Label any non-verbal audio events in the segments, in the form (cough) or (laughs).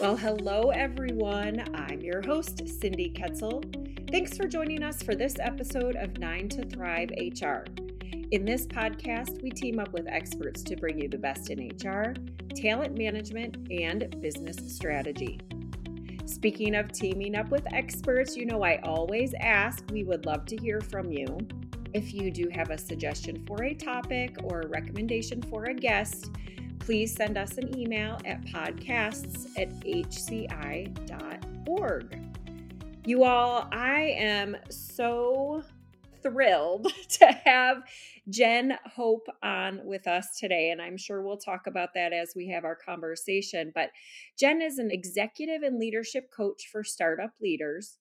Well, hello everyone. I'm your host, Cindi Koetzle. Thanks for joining us for this episode of Nine to Thrive HR. In this podcast, we team up with experts to bring you the best in HR, talent management, and business strategy. Speaking of teaming up with experts, you know I always ask, we would love to hear from you. If you do have a suggestion for a topic or a recommendation for a guest, please send us an email at podcasts at hci.org. You all, I am so thrilled (laughs) to have Jen Hope on with us today. And I'm sure we'll talk about that as we have our conversation. But Jen is an executive and leadership coach for startup leaders.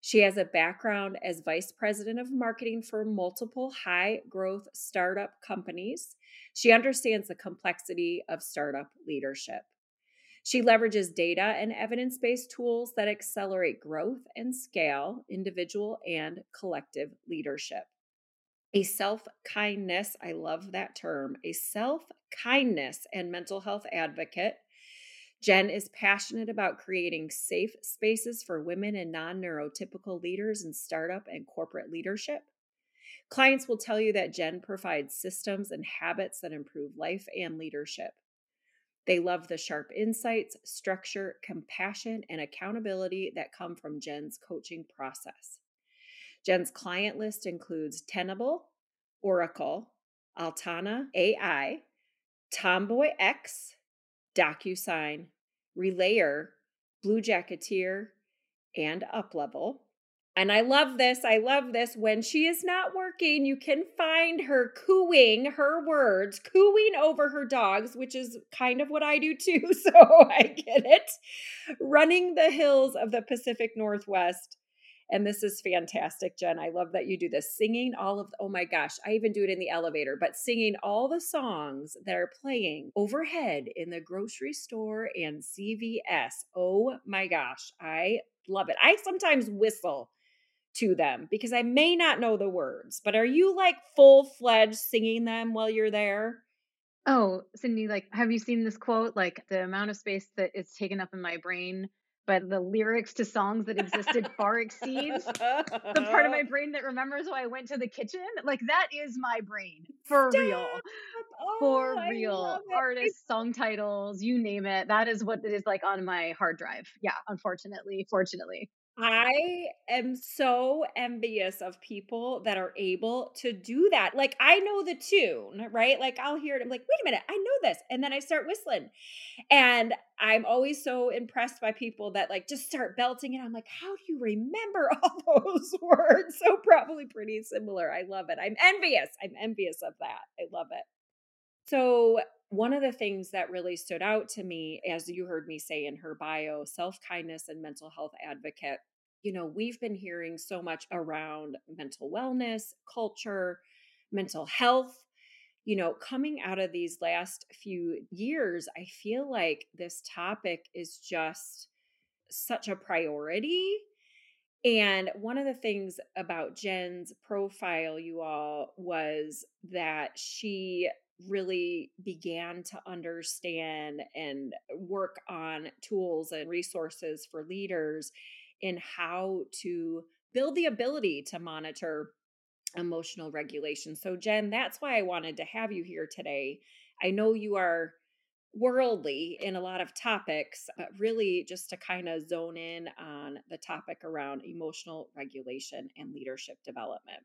She has a background as vice president of marketing for multiple high growth startup companies. She understands the complexity of startup leadership. She leverages data and evidence based tools that accelerate growth and scale individual and collective leadership. A self kindness, I love that term, a self kindness and mental health advocate. Jen is passionate about creating safe spaces for women and non neurotypical leaders in startup and corporate leadership. Clients will tell you that Jen provides systems and habits that improve life and leadership. They love the sharp insights, structure, compassion, and accountability that come from Jen's coaching process. Jen's client list includes Tenable, Oracle, Altana AI, Tomboy X, DocuSign, Relayer, Blue Jacketeer, and Uplevel. And I love this. I love this. When she is not working, you can find her cooing her words, cooing over her dogs, which is kind of what I do too. (laughs) So I get it. Running the hills of the Pacific Northwest. And this is fantastic, Jen. I love that you do this. Singing all of, oh my gosh, I even do it in the elevator, but singing all the songs that are playing overhead in the grocery store and CVS. Oh my gosh, I love it. I sometimes whistle to them because I may not know the words, but are you like full fledged singing them while you're there? Oh, Cindi, like, have you seen this quote? Like, the amount of space that is taken up in my brain but the lyrics to songs that existed far exceeds (laughs) the part of my brain that remembers why I went to the kitchen. Like that is my brain for Stop. real. Oh, for real. Artists, song titles, you name it. That is what it is like on my hard drive. Yeah, unfortunately, fortunately. I am so envious of people that are able to do that. Like I know the tune, right? Like I'll hear it. I'm like, wait a minute, I know this. And then I start whistling. And I'm always so impressed by people that like just start belting it. I'm like, how do you remember (laughs) all those words? So probably pretty similar. I love it. I'm envious. I'm envious of that. I love it. So one of the things that really stood out to me, as you heard me say in her bio, self kindness and mental health advocate, you know, we've been hearing so much around mental wellness, culture, mental health. You know, coming out of these last few years, I feel like this topic is just such a priority. And one of the things about Jen's profile, you all, was that she really began to understand and work on tools and resources for leaders in how to build the ability to monitor emotional regulation. So, Jen, that's why I wanted to have you here today. I know you are worldly in a lot of topics, but really just to kind of zone in on the topic around emotional regulation and leadership development.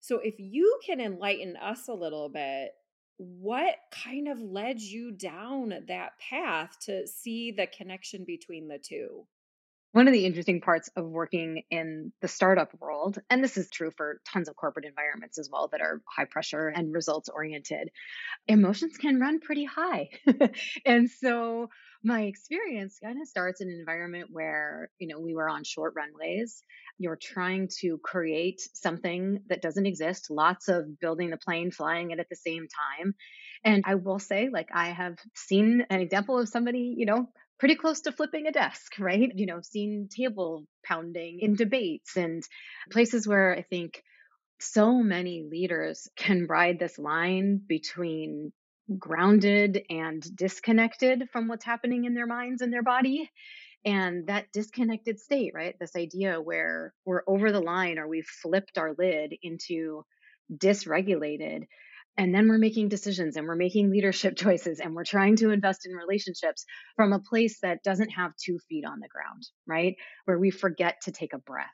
So, if you can enlighten us a little bit, what kind of led you down that path to see the connection between the two? One of the interesting parts of working in the startup world, and this is true for tons of corporate environments as well that are high pressure and results oriented, emotions can run pretty high. (laughs) and so my experience kind of starts in an environment where, you know, we were on short runways. You're trying to create something that doesn't exist, lots of building the plane, flying it at the same time. And I will say, like, I have seen an example of somebody, you know, pretty close to flipping a desk, (laughs) right? You know, seen table pounding in debates and places where I think so many leaders can ride this line between grounded and disconnected from what's happening in their minds and their body. And that disconnected state, right? This idea where we're over the line or we've flipped our lid into dysregulated and then we're making decisions and we're making leadership (laughs) choices and we're trying to invest in relationships from a place that doesn't have two feet on the ground, right? Where we forget to take a breath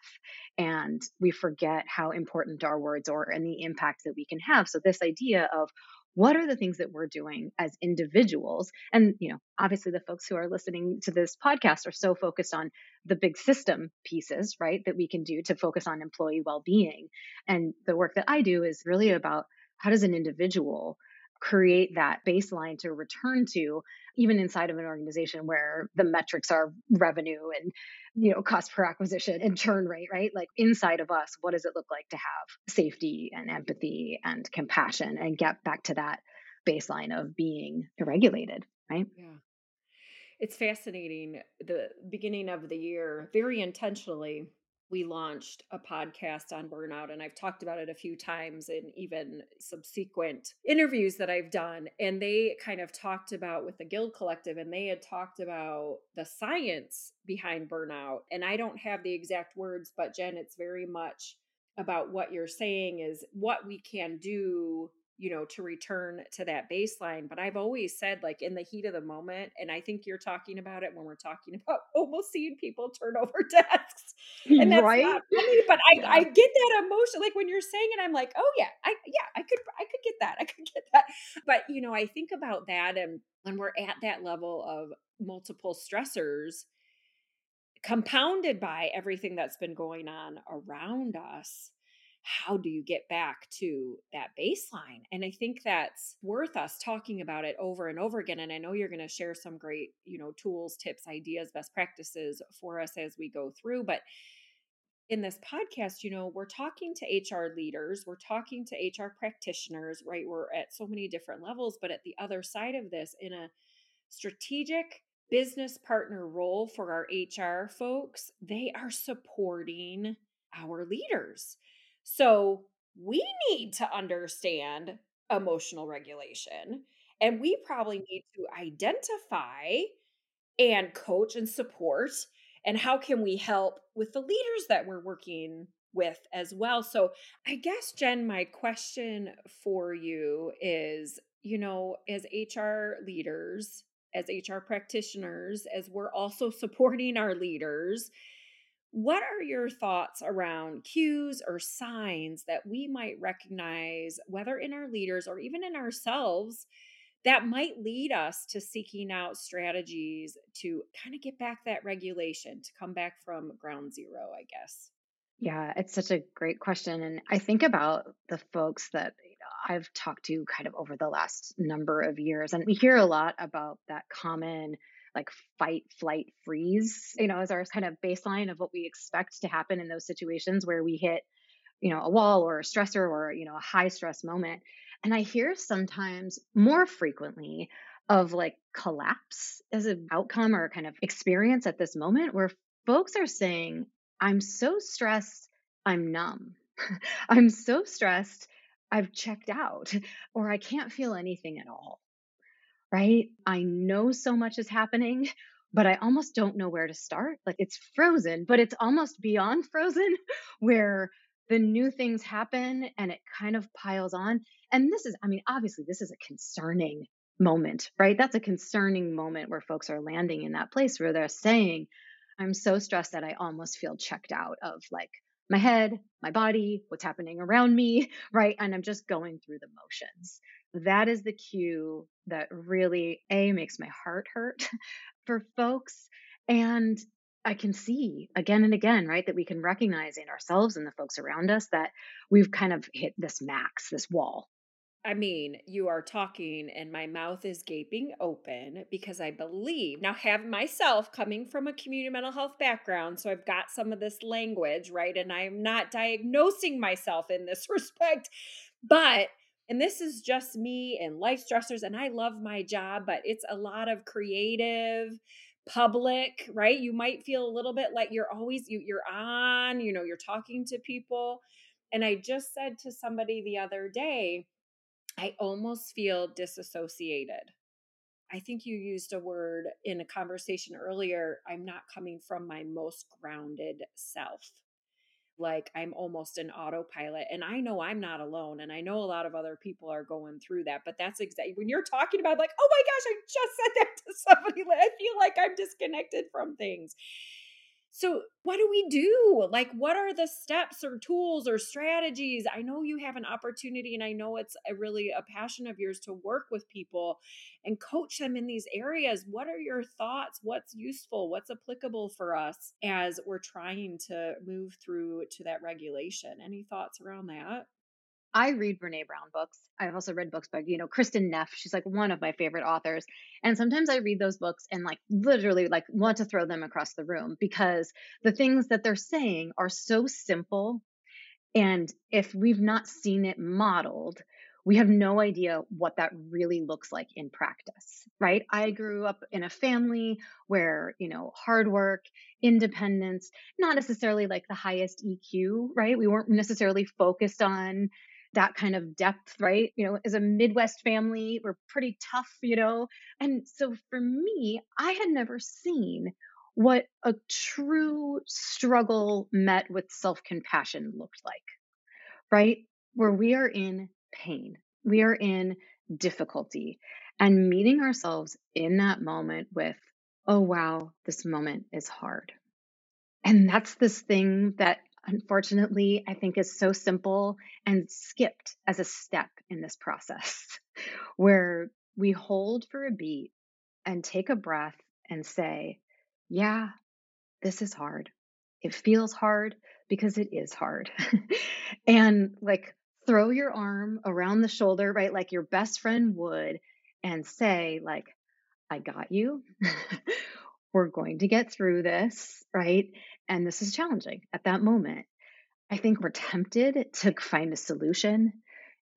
and we forget how important our words are and the impact that we can have. So, this idea of what are the things that we're doing as individuals? And you know obviously the folks who are listening to this podcast are so focused on the big system pieces right that we can do to focus on employee well-being. And the work that i do is really about how does an individual create that baseline to return to even inside of an organization where the metrics are revenue and you know cost per acquisition and churn rate right? Like inside of us what does it look like to have safety and empathy and compassion and get back to that baseline of being regulated right? Yeah. It's fascinating the beginning of the year very intentionally we launched a podcast on burnout and I've talked about it a few times in even subsequent interviews that I've done and they kind of talked about with the Guild Collective and they had talked about the science behind burnout and I don't have the exact words but Jen it's very much about what you're saying is what we can do you know, to return to that baseline. But I've always said, like, in the heat of the moment, and I think you're talking about it when we're talking (laughs) about almost seeing people turn over (laughs) desks. And that's right? not funny, but (laughs) I, yeah. I get that emotion. Like when you're saying it, I'm like, oh yeah, I yeah, I could I could get that. I could get that. But you know, I think about that and when we're at that level of multiple stressors compounded by everything that's been going on around us how do you get back to that baseline? And I think that's worth us talking about it over and over again. And I know you're going to share some great, you know, tools, tips, ideas, best practices for us as we go through. But in this podcast, you know, we're talking to HR leaders, we're talking to HR practitioners, right? We're at so many different levels. But at the other side of this, in a strategic business partner role for our HR folks, they are supporting our leaders. So we need to understand emotional regulation and we probably need to identify and coach and support and how can we help with the leaders that we're working with as well. So, I guess Jen my question for you is, you know, as HR leaders, as HR practitioners, as we're also (laughs) supporting our leaders, what are your thoughts around cues or signs that we might recognize, whether in our leaders or even in ourselves, that might lead us to seeking out strategies to kind of get back that regulation, to come back from ground zero, I guess? Yeah, it's such a great question. And I think about the folks that I've talked to kind of over the last number of years, and we hear a lot about that common like fight, flight, freeze, you know, as our kind of baseline of what we expect to happen in those situations where we hit, you know, a wall or a stressor or, you know, a high stress moment. And I hear sometimes more frequently of like collapse as an outcome or kind of experience at this moment where folks are saying, I'm so stressed, I'm numb. (laughs) I'm so stressed, I've checked out, or I can't feel anything at all right? I know so much is happening, but I almost don't know where to start. Like it's frozen, but it's almost beyond (laughs) frozen where the new things happen and it kind of piles on. And this is, I mean, obviously, this is a concerning moment, right? That's a concerning moment where folks are landing in that place where they're saying, I'm so stressed that I almost feel checked out of like my head, my body, what's happening around me, (laughs) right? And I'm just going through the motions that is the cue that really a makes my heart hurt (laughs) for folks and i can see again and again right that we can recognize in ourselves and the folks around us that we've kind of hit this max this wall I mean, you are talking and my mouth is gaping open because I believe now have myself coming from a community mental health background, so I've got some of this language, right? And I'm not diagnosing myself in this (laughs) respect, but and this is just me and life stressors and i love my job but it's a lot of creative public right you might feel a little bit like you're always you, you're on you know you're talking to people and i just said to somebody the other day I almost feel disassociated. I think you used a word in a conversation earlier. I'm not coming from my most grounded self. Like I'm almost an autopilot. And I know I'm not alone. And I know a lot of other people are going through that. But that's exactly when you're talking about, like, oh my gosh, I just said that to somebody. (laughs) I feel like I'm disconnected from things. So, what do we do? Like, what are the steps or tools or strategies? I know you have an opportunity, and I know it's a really a passion of yours to work with people and coach them in these areas. What are your thoughts? What's useful? What's applicable for us as we're trying to move through to that regulation? Any thoughts around that? I read Brene Brown books. I've also read books by, you know, Kristin Neff. She's like one of my favorite authors. And sometimes I read those books and like literally like want to throw them across the room because the things that they're saying are so simple. And if we've not seen it modeled, we have no idea what that really looks like in practice, right? I grew up in a family where, you know, hard work, independence, not necessarily like the highest EQ, right? We weren't necessarily focused on that kind of depth, right? You know, as a Midwest family, we're pretty tough, you know. And so for me, I had never seen what a true struggle met with self compassion looked like, right? Where we are in pain, we are in difficulty, and meeting ourselves in that moment with, oh, wow, this moment is hard. And that's this thing that unfortunately, I think is so simple and skipped as a step in this process, (laughs) where we hold for a beat and take a breath and say, Yeah, this is hard. It feels hard because it is hard. (laughs) and like throw your arm around the shoulder, right? Like your best friend would, and say, like, I got you. (laughs) We're going to get through this, right? And this is challenging at that moment. I think we're tempted to find a solution.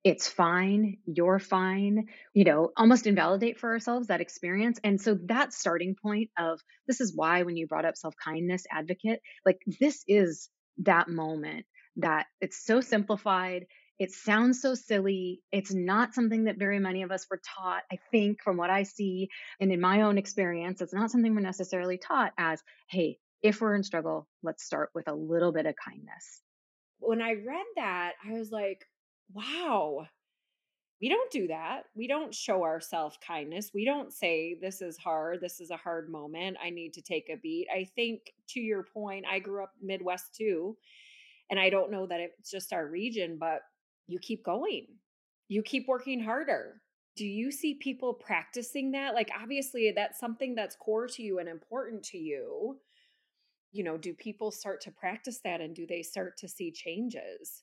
It's fine. You're fine. You know, almost invalidate for ourselves that experience. And so that starting point of this is why when you brought up self kindness advocate, like this is that moment that it's so simplified. It sounds so silly. It's not something that very many of us were taught. I think from what I see and in my own experience, it's not something we're necessarily taught as, hey, if we're in struggle, let's start with a little bit of kindness. When I read that, I was like, wow, we don't do that. We don't show ourselves kindness. We don't say, this is hard. This is a hard moment. I need to take a beat. I think, to your point, I grew up Midwest too. And I don't know that it's just our region, but you keep going. You keep working harder. Do you see people practicing that? Like, obviously, that's something that's core to you and important to you you know, do people start to practice that and do they start to see changes?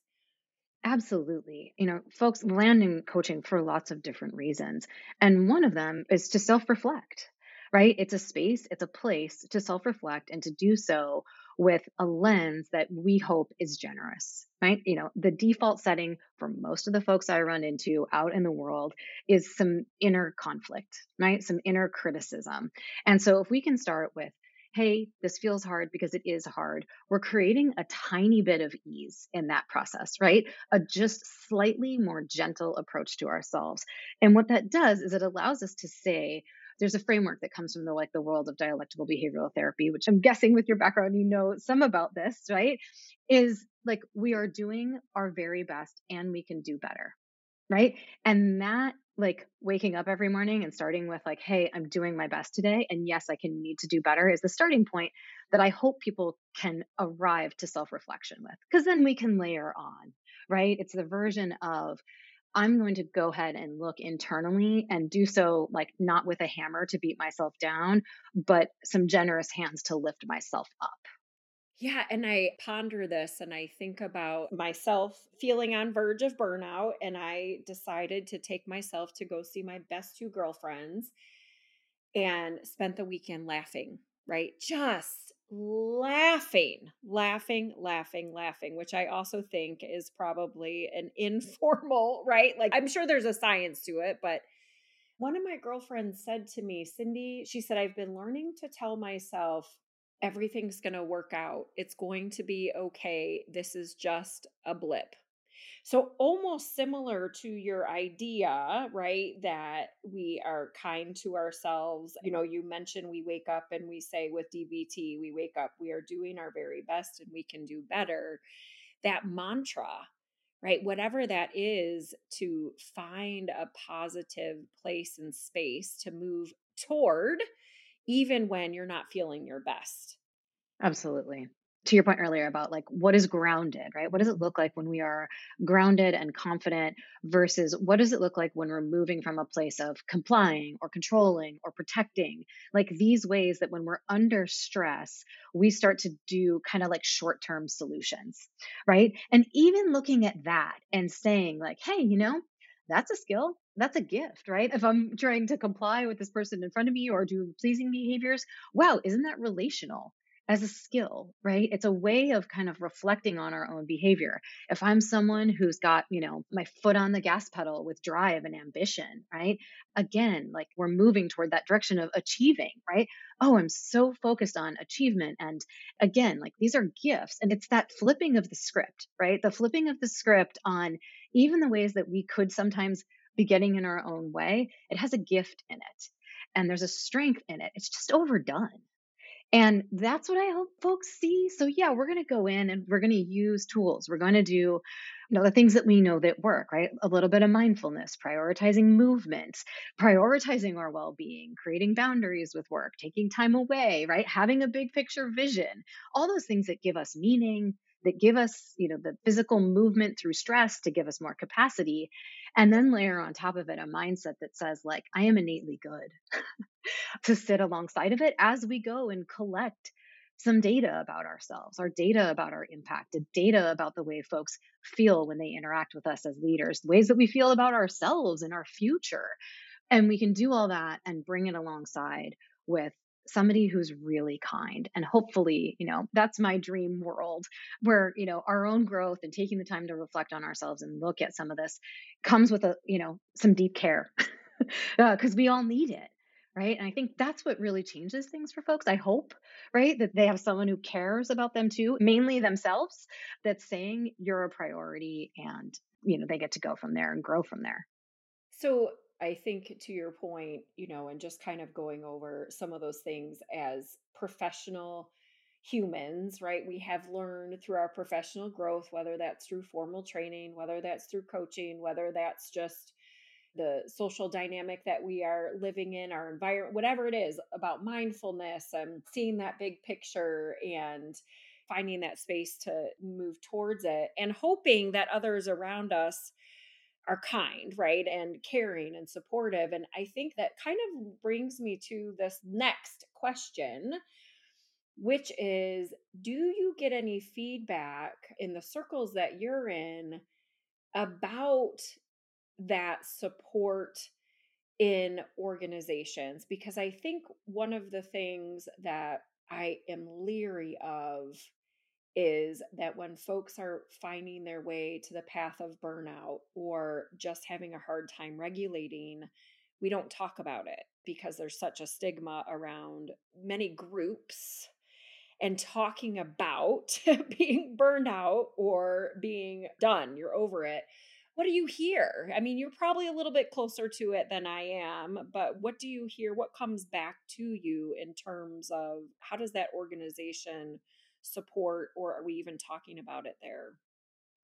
Absolutely. You know, folks land in coaching for lots of different reasons. And one of them is to self reflect, right? It's a space, it's a place to self reflect and to do so with a lens that we hope is generous, right? You know, the default setting for most of the folks I run into out in the world is some inner conflict, right? Some inner criticism. And so if we can start with, hey, this feels hard because it is hard. We're creating a tiny bit of ease in that process, right? A just slightly more gentle approach to ourselves. And what that does is it allows us to say, there's a framework that comes from the like the world of dialectical behavioral therapy which i'm guessing with your background you know some about this right? Is like we are doing our very best and we can do better right? And that like waking up every morning and starting with like hey i'm doing my best today and yes i can need to do better is the starting point that i hope people can arrive to self-reflection with because then we can layer on right? It's the version of i'm going to go ahead and look internally and do so like not with a hammer to beat myself down but some generous hands to lift myself up yeah, and I ponder this and I think about myself feeling on verge of burnout and I decided to take myself to go see my best two girlfriends and spent the weekend laughing, right? Just laughing, laughing, laughing, laughing, which I also think is probably an informal, right? Like I'm sure there's a science to it, but one of my girlfriends said to me, Cindi, she said, I've been learning to tell myself everything's going to work out. It's going to be okay. This is just a blip. So, almost similar to your idea, right? That we are kind to ourselves. You know, you mentioned we wake up and we say with DBT, we wake up, we are doing our very best and we can do better. That mantra, right? Whatever that is, to find a positive place and space to move toward, even when you're not feeling your best. Absolutely to your point earlier about like what is grounded, right? What does it look like when we are grounded and confident versus what does it look like when we're moving from a place of complying or controlling or protecting? Like these ways that when we're under stress, we start to do kind of like short term solutions, right? And even looking at that and saying, like, hey, you know, that's a skill that's a gift, right? If I'm trying to comply with this person in front of me or do pleasing behaviors, wow, isn't that relational? As a skill, right? It's a way of kind of reflecting on our own behavior. If I'm someone who's got, you know, my foot on the gas pedal with drive and ambition, right? Again, like we're moving toward that direction of achieving, right? Oh, I'm so focused on achievement. And again, like these are gifts. And it's that flipping of the script, right? The flipping of the script on even the ways that we could sometimes be getting in our own way. It has a gift in it and there's a strength in it. It's just overdone and that's what I hope folks see. So yeah, we're going to go in and we're going to use tools. We're going to do you know the things that we know that work right a little bit of mindfulness prioritizing movement prioritizing our well-being creating boundaries with work taking time away right having a big picture vision all those things that give us meaning that give us, you know, the physical movement through stress to give us more capacity. And then layer on top of it a mindset that says, like, I am innately good (laughs) to sit alongside of it as we go and collect some data about ourselves, our data about our impact, the data about the way folks feel when they interact with us as leaders, ways that we feel about ourselves and our future. And we can do all that and bring it alongside with somebody who's really kind and hopefully you know that's my dream world where you know our own growth and taking the time to reflect on ourselves and look at some of this comes with a you know some deep care because (laughs) uh, we all need it right? And i think that's what really changes things for folks i hope right? That they have someone who cares about them too mainly themselves that's saying you're a priority and you know they get to go from there and grow from there. So I think to your point, you know, and just kind of going over some of those things as professional humans, right? We have learned through our professional growth, whether that's through formal training, whether that's through coaching, whether that's just the social dynamic that we are living in, our environment, whatever it is about mindfulness and seeing that big picture and finding that space to move towards it and hoping that others around us are kind, right? And caring and supportive. And I think that kind of brings me to this next question, which is Do you get any feedback in the circles that you're in about that support in organizations? Because I think one of the things that I am leery of is that when folks are finding their way to the path of burnout or just having a hard time regulating, we don't talk about it because there's such a stigma around many groups and talking about (laughs) being burned out or being done, you're over it. What do you hear? I mean, you're probably a little bit closer to it than I am, but what do you hear? What comes back to you in terms of how does that organization support, or are we even talking about it there?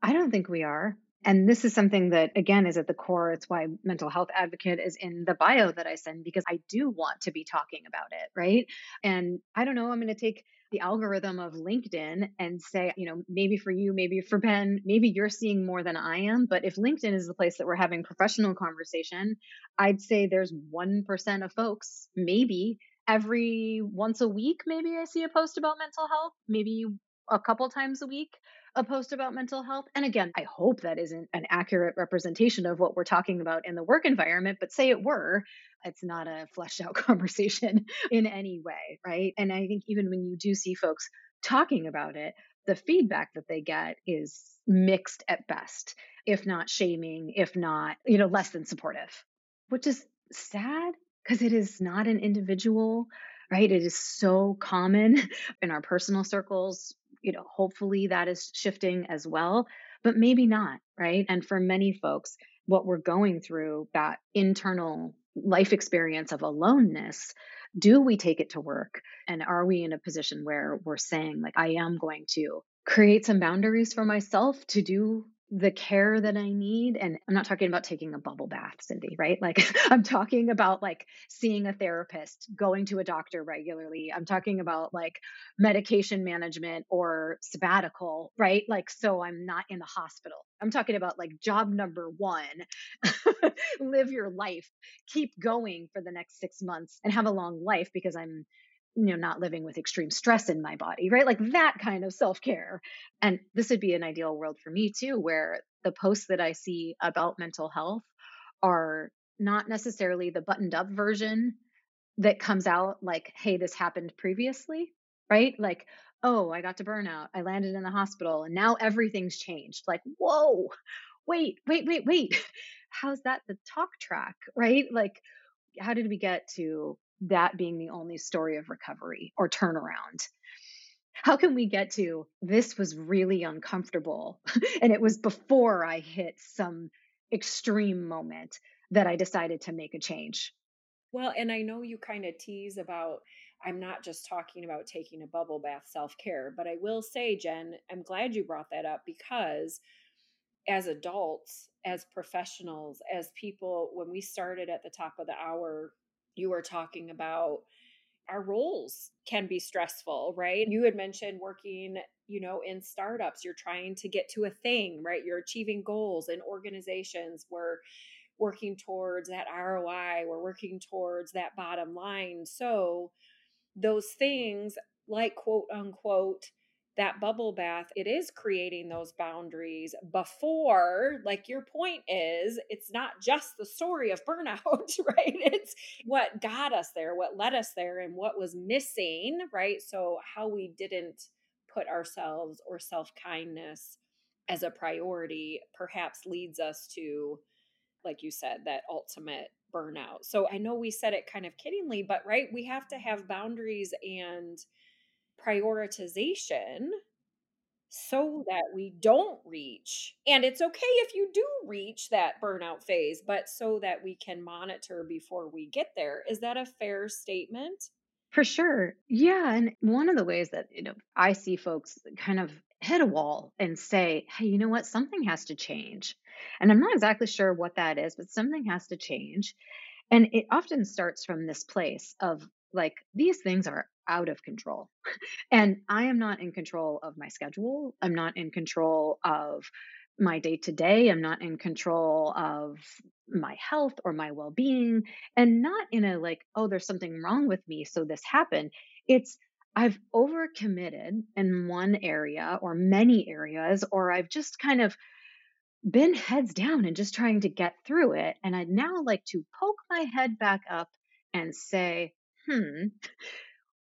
I don't think we are. And this is something that, again, is at the core. It's why mental health advocate is in the bio that I send because I do want to be talking about it. Right. And I don't know, I'm going to take the algorithm of LinkedIn and say, you know, maybe for you, maybe for Ben, maybe you're seeing more than I am. But if LinkedIn is the place that we're having professional conversation, I'd say there's 1% of folks, maybe every once a week, maybe I see a post about mental health, maybe a couple times a week, a post about mental health. And again, I hope that isn't an accurate representation of what we're talking about in the work environment, but say it were, it's not a fleshed out (laughs) conversation in any way, right? And I think even when you do see folks talking about it, the feedback that they get is mixed at best, if not shaming, if not, you know, less than supportive, which is sad because it is not an individual, right? It is so common (laughs) in our personal circles. You know, hopefully that is shifting as well. but maybe not, right? And for many folks, what we're going through, that internal life experience of aloneness, do we take it to work? And are we in a position where we're saying, like, I am going to create some boundaries for myself to do the care that I need. And I'm not talking about taking a bubble bath, Cindi, right? Like (laughs) I'm talking about like seeing a therapist, going to a doctor regularly. I'm talking about like medication management or sabbatical, right? Like, so I'm not in the hospital. I'm talking about like job number one (laughs) live your life, keep going for the next six months and have a long life because I'm you know not living with extreme stress in my body right? Like that kind of self-care. And this would be an ideal world for me too where the posts that i see about mental health are not necessarily the buttoned up version that comes out like hey this happened previously right? Like oh i got to burnout. I landed in the hospital and now everything's changed. Like whoa! Wait wait wait wait. (laughs) How's that the talk track? Right? Like how did we get to that being the only story of recovery or turnaround. How can we get to this was really uncomfortable? (laughs) and it was before I hit some extreme moment that I decided to make a change. Well, and I know you kind of tease about I'm not just talking about taking a bubble bath self care, but I will say, Jen, I'm glad you brought that up because as adults, as professionals, as people, when we started at the top of the hour you were talking about our roles can be stressful, right? You had mentioned working, you know, in startups, you're trying to get to a thing, right? You're achieving goals in organizations we're working towards that ROI, we're working towards that bottom line. So those things like quote unquote that bubble bath, it is creating those boundaries before, like your point is, it's not just the story of burnout, (laughs) right? It's what got us there, what led us there, and what was missing, right? So, how we didn't put ourselves or self kindness as a priority perhaps leads us to, like you said, that ultimate burnout. So, I know we said it kind of kiddingly, but right, we have to have boundaries and prioritization so that mm-hmm. we don't reach. And it's okay if you do reach that burnout phase, but so that we can monitor before we get there. Is that a fair statement? For sure. Yeah. And one of the ways that, you know, I see folks kind of hit a wall and say, hey, you know what? Something has to change. And I'm not exactly sure what that is, but something has to change. And it often starts from this place of like, these things are out of control. and I am not in control of my schedule. I'm not in control of my day to day. I'm not in control of my health or my well being. And not in a like, oh, there's something wrong with me. So this happened. It's, I've overcommitted in one area or many areas, or I've just kind of been heads down and just trying to get through it. And I'd now like to poke my head back up and say, hmm,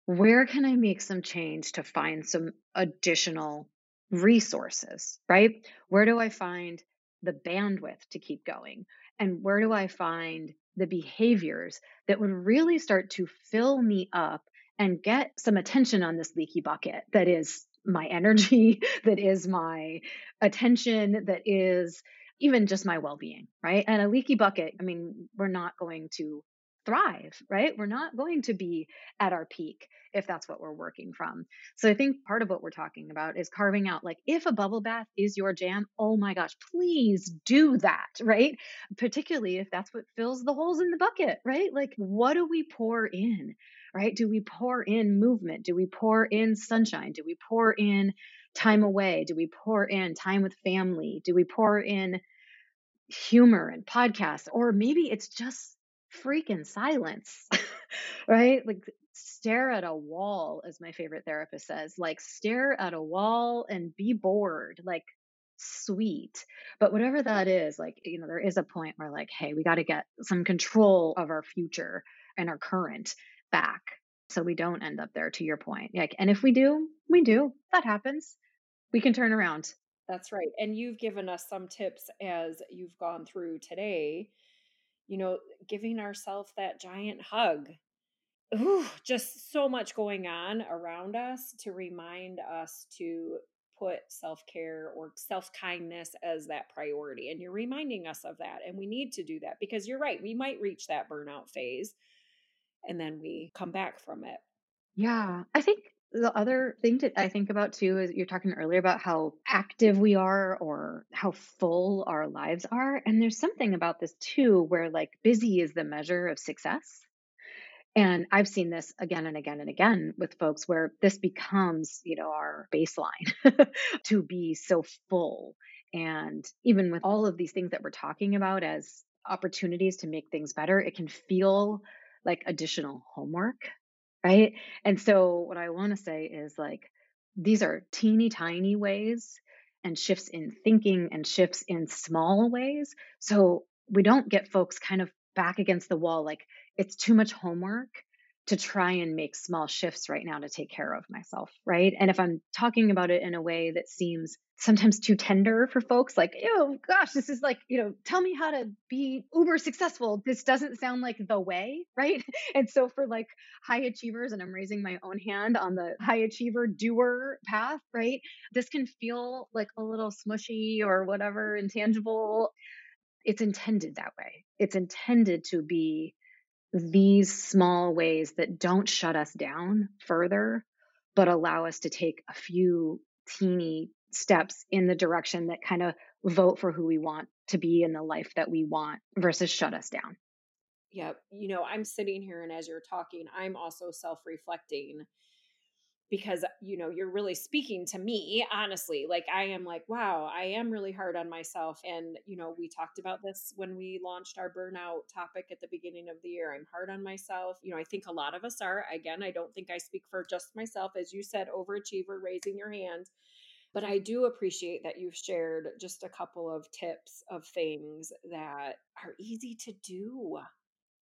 where can I make some change to find some additional resources, right? Where do I find the bandwidth to keep going? And where do I find the behaviors that would really start to fill me up and get some attention on this leaky bucket that is my (laughs) energy, that is my attention, that is even just my well being, right? And a leaky bucket, I mean, we're not going to thrive, right? We're not going to be at our peak if that's what we're working from. So I think part of what we're talking about is carving out like if a bubble bath is your jam, oh my gosh, please do that, (laughs) right? Particularly if that's what fills the holes in the bucket, right? Like what do we pour in? Right? Do we pour in movement? Do we pour in sunshine? Do we pour in time away? Do we pour in time with family? Do we pour in humor and podcasts? Or maybe it's just freaking silence, (laughs) right? Like stare at a wall, as my favorite therapist says, like stare at a wall and be bored, like sweet. But whatever that is, like, you know, there is a point where, like, hey, we got to get some control of our future and our current back so we don't end up there to your point. Like, and if we do, we do. That happens. We can turn around. That's right. And you've given us some tips as you've gone through today you know, giving ourselves that giant hug. Ooh, just so much going on around us to remind us to put self care or self kindness as that priority. And you're reminding us of that. And we need to do that because you're right. We might reach that burnout phase and then we come back from it. Yeah. I think the other thing that I think about too is you're talking earlier about how active we are or how full our lives are. And there's something about this too, where like busy is the measure of success. And I've seen this again and again and again with folks where this becomes, you know, our baseline (laughs) to be so full. And even with all of these things that we're talking about as opportunities to make things better, it can feel like additional homework right? And so what I want to say is like these are teeny tiny ways and shifts in thinking and shifts in small ways. So we don't get folks kind of back against the wall like it's too much homework to try and make small shifts right now to take care of myself, right? And if I'm talking about it in a way that seems sometimes too tender for folks, like, oh gosh, this is like, you know, tell me how to be uber successful. This doesn't sound like the way, (laughs) right? And so for like high achievers, and I'm raising my own hand on the high achiever doer path, right? This can feel like a little smushy or whatever, intangible. It's intended that way. It's intended to be these small ways that don't shut us down further, but allow us to take a few teeny steps in the direction that kind of vote for who we want to be in the life that we want versus shut us down. Yep. You know, I'm sitting here and as you're talking, I'm also self reflecting because you know you're really speaking to me honestly like i am like wow i am really hard on myself and you know we talked about this when we launched our burnout topic at the beginning of the year i'm hard on myself. You know i think a lot of us are again i don't think i speak for just myself as you said overachiever raising your hand but i do appreciate that you've shared just a couple of tips of things that are easy to do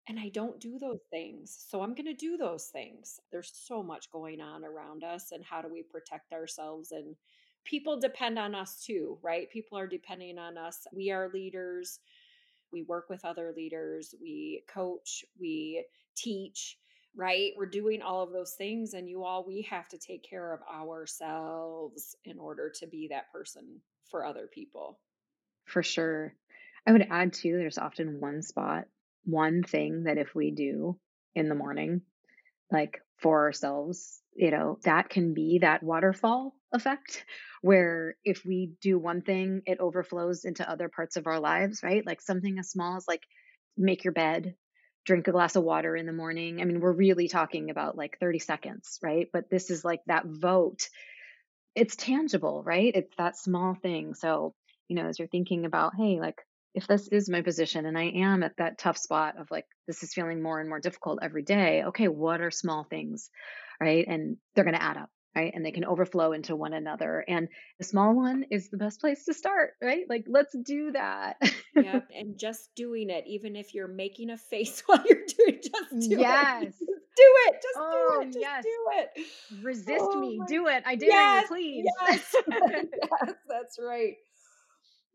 and I don't do those things. So I'm going to do those things. There's so much going on around us, and how do we protect ourselves? And people depend on us too, right? People are depending on us. We are leaders. We work with other leaders. We coach. We teach, right? We're doing all of those things. And you all, we have to take care of ourselves in order to be that person for other people. For sure. I would add too, there's often one spot one thing that if we do in the morning, like for ourselves, you know, that can be that waterfall effect (laughs) where if we do one thing, it overflows into other parts of our lives, right? Like something as small as like make your bed, drink a glass of water in the morning. I mean, we're really talking about like 30 seconds, right? But this is like that vote. It's tangible, right? It's that small thing. So, you know, as you're thinking about, hey, like if this is my position and I am at that tough spot of like, this is feeling more and more difficult every day, okay, what are small things? Right. And they're going to add up. Right. And they can overflow into one another. And the small one is the best place to start. Right. Like, let's do that. yeah. And just doing it, even if you're making a face (laughs) while you're doing just do yes. it. Just do it. Just oh, do it. Just yes. do it. Resist oh, me. Do it. I dare yes, you, please. Yes. (laughs) (laughs) yes. That's right.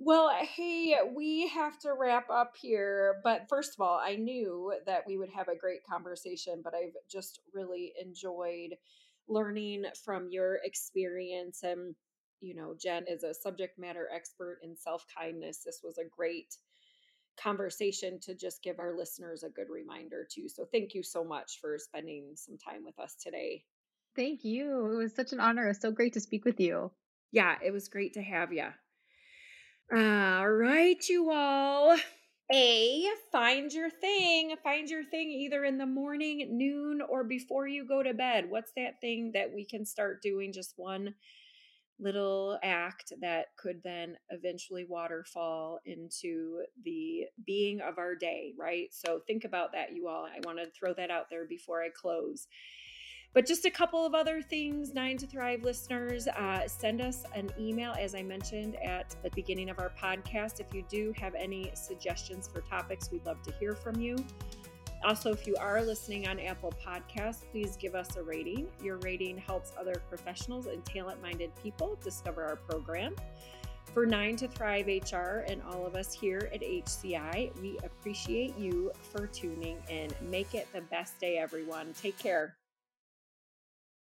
Well, uh, hey, we have to wrap up here. But first of all, I knew that we would have a great conversation, but I've just really enjoyed learning from your experience. And, you know, Jen is a subject matter expert in self kindness. This was a great conversation to just give our listeners a good reminder, too. So thank you so much for spending some time with us today. Thank you. It was such an honor. It was so great to speak with you. Yeah, it was great to have you. All right, you all. A, find your thing. Find your thing either in the morning, noon, or before you go to bed. What's that thing that we can start doing? Just one little act that could then eventually waterfall into the being of our day, right? So think about that, you all. I want to throw that out there before I close. But just a couple of other things, Nine to Thrive listeners, uh, send us an email, as I mentioned at the beginning of our podcast. If you do have any suggestions for topics, we'd love to hear from you. Also, if you are listening on Apple Podcasts, please give us a rating. Your rating helps other professionals and talent minded people discover our program. For Nine to Thrive HR and all of us here at HCI, we appreciate you for tuning in. Make it the best day, everyone. Take care.